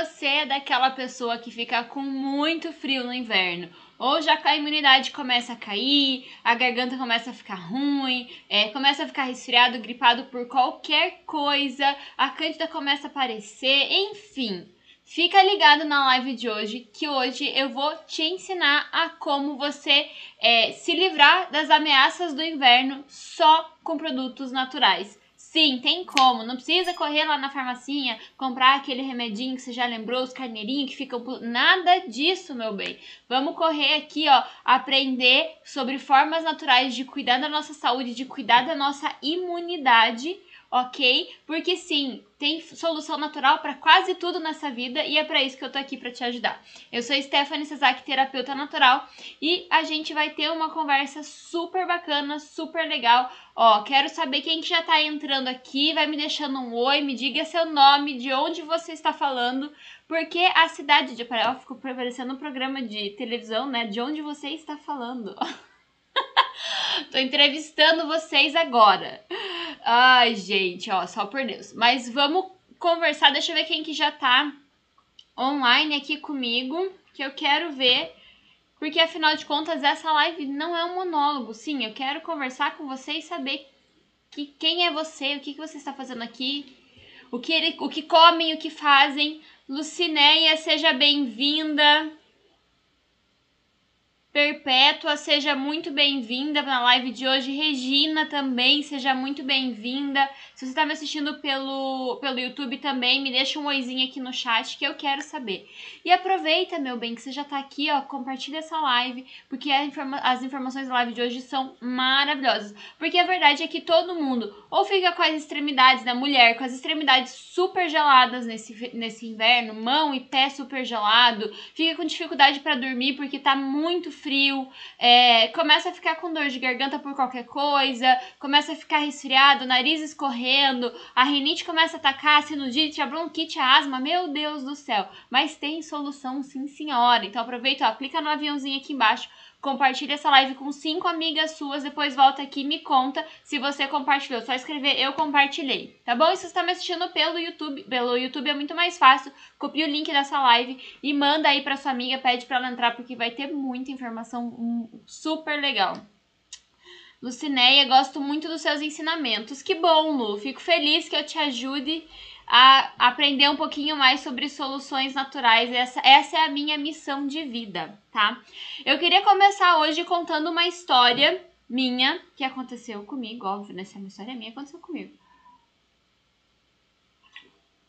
você é daquela pessoa que fica com muito frio no inverno, ou já a imunidade começa a cair, a garganta começa a ficar ruim, é, começa a ficar resfriado, gripado por qualquer coisa, a cândida começa a aparecer, enfim. Fica ligado na live de hoje, que hoje eu vou te ensinar a como você é, se livrar das ameaças do inverno só com produtos naturais. Sim, tem como. Não precisa correr lá na farmacinha, comprar aquele remedinho que você já lembrou, os carneirinhos que ficam. Nada disso, meu bem. Vamos correr aqui, ó, aprender sobre formas naturais de cuidar da nossa saúde, de cuidar da nossa imunidade ok? Porque sim, tem solução natural para quase tudo nessa vida e é para isso que eu tô aqui para te ajudar. Eu sou Stephanie Sazak, terapeuta natural, e a gente vai ter uma conversa super bacana, super legal. Ó, quero saber quem que já tá entrando aqui, vai me deixando um oi, me diga seu nome, de onde você está falando, porque a cidade de Paraná ficou parecendo um programa de televisão, né? De onde você está falando. Tô entrevistando vocês agora. Ai, gente, ó, só por Deus. Mas vamos conversar, deixa eu ver quem que já tá online aqui comigo, que eu quero ver, porque afinal de contas essa live não é um monólogo. Sim, eu quero conversar com você e saber que, quem é você, o que, que você está fazendo aqui, o que, ele, o que comem, o que fazem. Lucinéia, seja bem-vinda. Perpétua, seja muito bem-vinda na live de hoje. Regina também, seja muito bem-vinda. Se você está me assistindo pelo, pelo YouTube também, me deixa um oizinho aqui no chat que eu quero saber. E aproveita, meu bem, que você já está aqui, ó, compartilha essa live, porque informa as informações da live de hoje são maravilhosas. Porque a verdade é que todo mundo ou fica com as extremidades da mulher, com as extremidades super geladas nesse, nesse inverno, mão e pé super gelado, fica com dificuldade para dormir porque tá muito frio, é, começa a ficar com dor de garganta por qualquer coisa, começa a ficar resfriado, nariz escorrendo, a rinite começa a atacar, a sinusite, a bronquite, a asma, meu Deus do céu. Mas tem solução sim, senhora. Então aproveita, ó, clica no aviãozinho aqui embaixo, compartilha essa live com cinco amigas suas, depois volta aqui e me conta se você compartilhou. Só escrever eu compartilhei, tá bom? E se você está me assistindo pelo YouTube, pelo YouTube é muito mais fácil. Copia o link dessa live e manda aí para sua amiga, pede para ela entrar porque vai ter muita informação hum, super legal. Lucinéia, gosto muito dos seus ensinamentos. Que bom, Lu. Fico feliz que eu te ajude a aprender um pouquinho mais sobre soluções naturais. Essa, essa é a minha missão de vida, tá? Eu queria começar hoje contando uma história minha que aconteceu comigo, óbvio, né? Se é uma história minha, aconteceu comigo.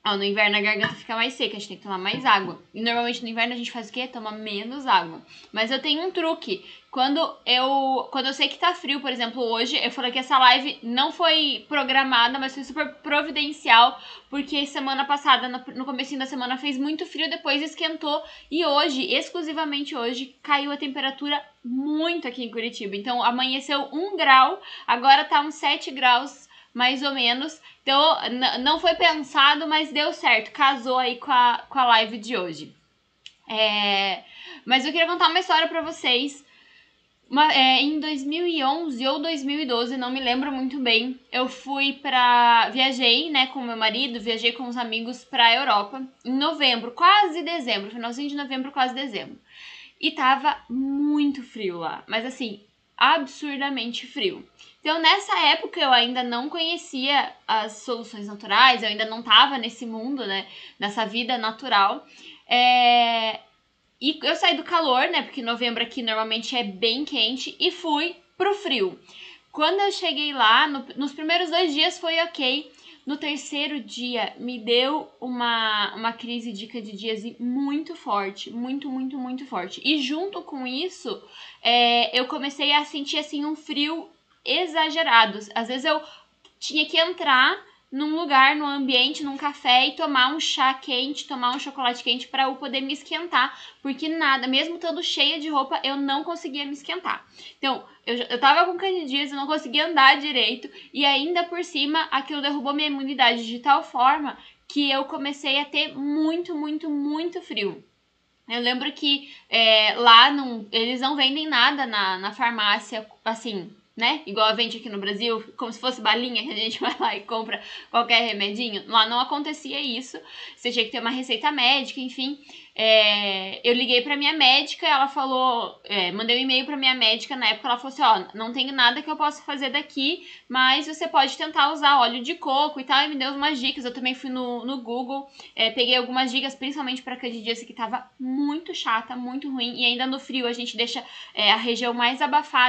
Ó, no inverno a garganta fica mais seca, a gente tem que tomar mais água. E normalmente no inverno a gente faz o quê? Toma menos água. Mas eu tenho um truque. Quando eu, quando eu sei que tá frio, por exemplo, hoje, eu falei que essa live não foi programada, mas foi super providencial, porque semana passada, no, no começo da semana, fez muito frio, depois esquentou. E hoje, exclusivamente hoje, caiu a temperatura muito aqui em Curitiba. Então amanheceu 1 grau, agora tá uns 7 graus mais ou menos. Então, não foi pensado, mas deu certo. Casou aí com a, com a live de hoje. É, mas eu queria contar uma história para vocês. Uma, é, em 2011 ou 2012, não me lembro muito bem, eu fui pra. Viajei, né, com meu marido, viajei com os amigos pra Europa em novembro, quase dezembro, finalzinho de novembro, quase dezembro. E tava muito frio lá, mas assim, absurdamente frio. Então, nessa época, eu ainda não conhecia as soluções naturais, eu ainda não estava nesse mundo, né? Nessa vida natural. É... E eu saí do calor, né? Porque novembro aqui normalmente é bem quente, e fui pro frio. Quando eu cheguei lá, no, nos primeiros dois dias foi ok. No terceiro dia, me deu uma, uma crise de candidíase muito forte, muito, muito, muito forte. E junto com isso, é, eu comecei a sentir assim um frio exagerados. Às vezes eu tinha que entrar num lugar, num ambiente, num café e tomar um chá quente, tomar um chocolate quente para eu poder me esquentar, porque nada, mesmo estando cheia de roupa, eu não conseguia me esquentar. Então, eu, eu tava com candidíase, eu não conseguia andar direito e ainda por cima aquilo derrubou minha imunidade de tal forma que eu comecei a ter muito, muito, muito frio. Eu lembro que é, lá não, eles não vendem nada na, na farmácia, assim, né? Igual a vende aqui no Brasil, como se fosse balinha que a gente vai lá e compra qualquer remedinho. Lá não acontecia isso. Você tinha que ter uma receita médica, enfim. É, eu liguei pra minha médica, ela falou, é, mandei um e-mail pra minha médica na época, ela falou assim, ó, não tem nada que eu possa fazer daqui, mas você pode tentar usar óleo de coco e tal, e me deu umas dicas, eu também fui no, no Google, é, peguei algumas dicas, principalmente pra candidíase que tava muito chata, muito ruim, e ainda no frio a gente deixa é, a região mais abafada,